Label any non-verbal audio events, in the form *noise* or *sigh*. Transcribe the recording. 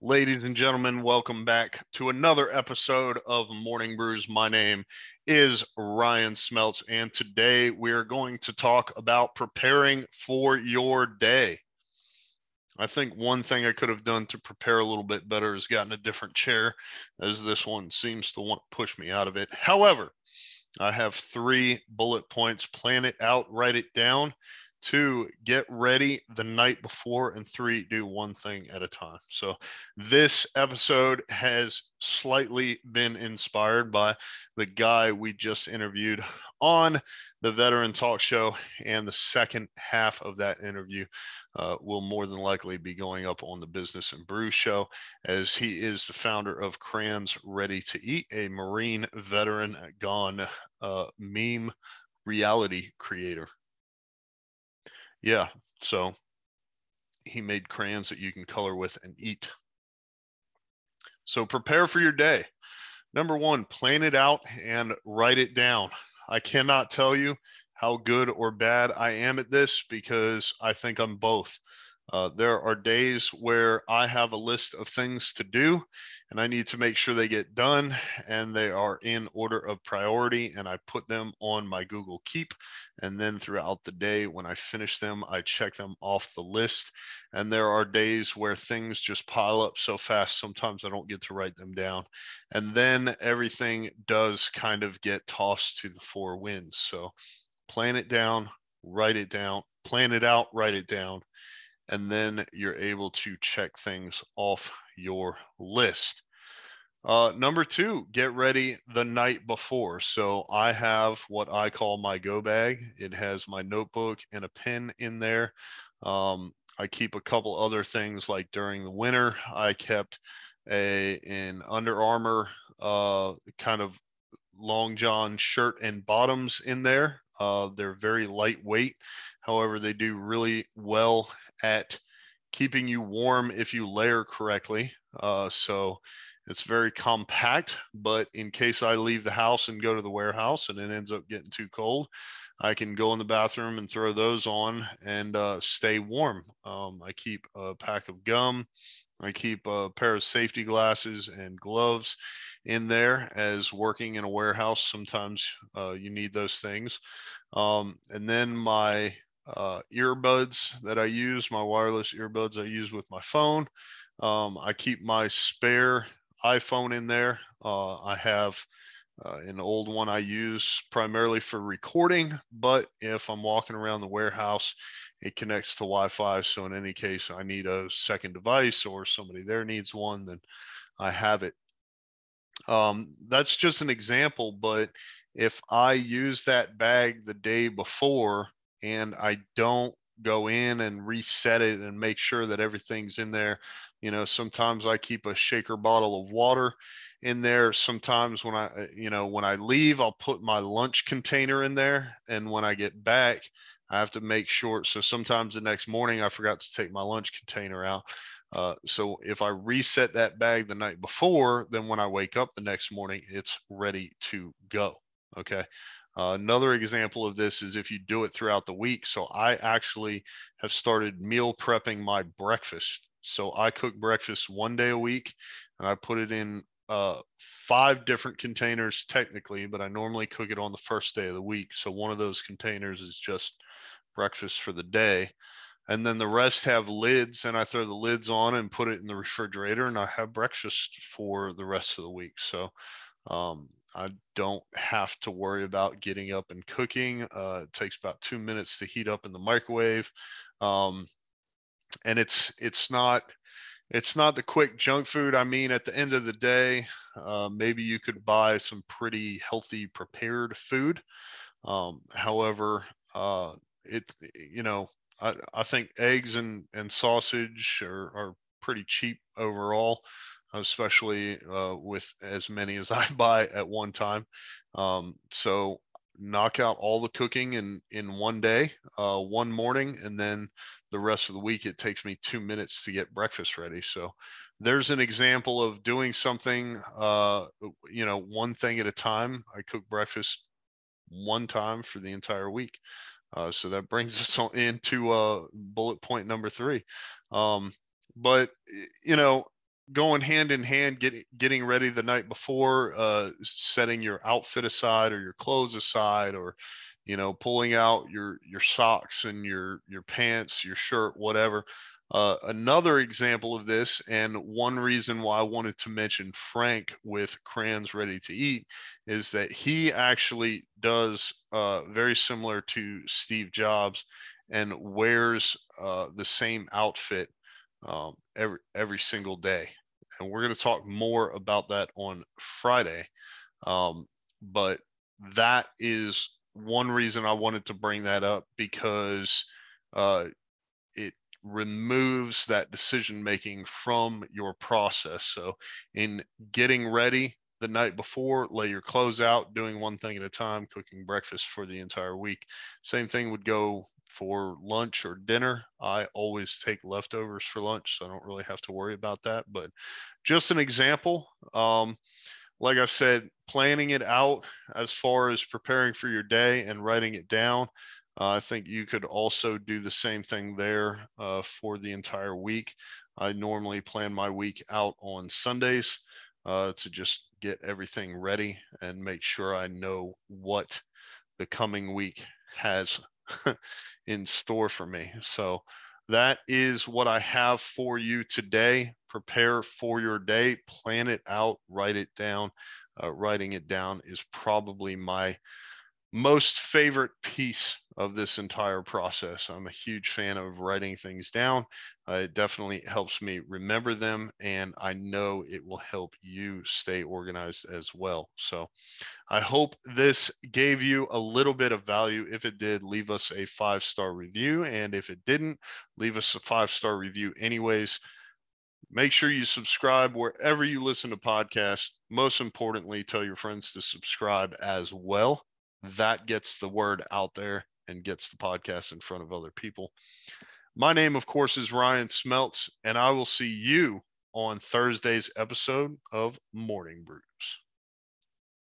Ladies and gentlemen, welcome back to another episode of Morning Brews. My name is Ryan Smeltz, and today we are going to talk about preparing for your day. I think one thing I could have done to prepare a little bit better is gotten a different chair, as this one seems to want to push me out of it. However, I have three bullet points plan it out, write it down, two get ready the night before and three do one thing at a time. So this episode has slightly been inspired by the guy we just interviewed on the veteran talk show and the second half of that interview uh, will more than likely be going up on the business and brew show as he is the founder of crayons ready to eat a marine veteran gone uh, meme reality creator yeah. So he made crayons that you can color with and eat. So prepare for your day. Number one, plan it out and write it down. I cannot tell you how good or bad I am at this because I think I'm both. Uh, there are days where I have a list of things to do and I need to make sure they get done and they are in order of priority. And I put them on my Google Keep. And then throughout the day, when I finish them, I check them off the list. And there are days where things just pile up so fast, sometimes I don't get to write them down. And then everything does kind of get tossed to the four winds. So plan it down, write it down, plan it out, write it down and then you're able to check things off your list. Uh, number two, get ready the night before. So I have what I call my go bag. It has my notebook and a pen in there. Um, I keep a couple other things like during the winter, I kept a an Under Armour uh, kind of long john shirt and bottoms in there. Uh, they're very lightweight. However, they do really well at keeping you warm if you layer correctly. Uh, so it's very compact, but in case I leave the house and go to the warehouse and it ends up getting too cold, I can go in the bathroom and throw those on and uh, stay warm. Um, I keep a pack of gum. I keep a pair of safety glasses and gloves in there as working in a warehouse. Sometimes uh, you need those things. Um, and then my uh, earbuds that I use, my wireless earbuds I use with my phone. Um, I keep my spare iPhone in there. Uh, I have uh, an old one I use primarily for recording, but if I'm walking around the warehouse, it connects to Wi Fi. So, in any case, I need a second device or somebody there needs one, then I have it. Um, that's just an example, but if I use that bag the day before, and I don't go in and reset it and make sure that everything's in there. You know, sometimes I keep a shaker bottle of water in there. Sometimes when I, uh, you know, when I leave, I'll put my lunch container in there. And when I get back, I have to make sure. So sometimes the next morning, I forgot to take my lunch container out. Uh, so if I reset that bag the night before, then when I wake up the next morning, it's ready to go. Okay. Uh, another example of this is if you do it throughout the week. So I actually have started meal prepping my breakfast. So I cook breakfast one day a week and I put it in uh, five different containers technically, but I normally cook it on the first day of the week. So one of those containers is just breakfast for the day. And then the rest have lids, and I throw the lids on and put it in the refrigerator, and I have breakfast for the rest of the week. So um, I don't have to worry about getting up and cooking. Uh, it takes about two minutes to heat up in the microwave, um, and it's it's not it's not the quick junk food. I mean, at the end of the day, uh, maybe you could buy some pretty healthy prepared food. Um, however, uh, it you know I, I think eggs and and sausage are, are pretty cheap overall especially uh, with as many as *laughs* I buy at one time. Um, so knock out all the cooking in in one day, uh, one morning, and then the rest of the week it takes me two minutes to get breakfast ready. So there's an example of doing something, uh, you know, one thing at a time. I cook breakfast one time for the entire week. Uh, so that brings *laughs* us on into uh, bullet point number three. Um, but you know, going hand in hand, getting getting ready the night before, uh, setting your outfit aside or your clothes aside, or you know, pulling out your your socks and your your pants, your shirt, whatever. Uh, another example of this, and one reason why I wanted to mention Frank with Crayons Ready to Eat, is that he actually does uh, very similar to Steve Jobs and wears uh, the same outfit um, every every single day. And we're going to talk more about that on Friday. Um, but that is one reason I wanted to bring that up because uh, it removes that decision making from your process. So, in getting ready the night before, lay your clothes out, doing one thing at a time, cooking breakfast for the entire week. Same thing would go for lunch or dinner. I always take leftovers for lunch, so I don't really have to worry about that. But just an example. Um, like I said, planning it out as far as preparing for your day and writing it down. Uh, I think you could also do the same thing there uh, for the entire week. I normally plan my week out on Sundays uh, to just get everything ready and make sure I know what the coming week has *laughs* in store for me. So that is what I have for you today. Prepare for your day, plan it out, write it down. Uh, writing it down is probably my most favorite piece of this entire process. I'm a huge fan of writing things down. Uh, it definitely helps me remember them, and I know it will help you stay organized as well. So I hope this gave you a little bit of value. If it did, leave us a five star review. And if it didn't, leave us a five star review, anyways. Make sure you subscribe wherever you listen to podcasts. Most importantly, tell your friends to subscribe as well that gets the word out there and gets the podcast in front of other people. My name, of course, is Ryan Smeltz, and I will see you on Thursday's episode of Morning Brews.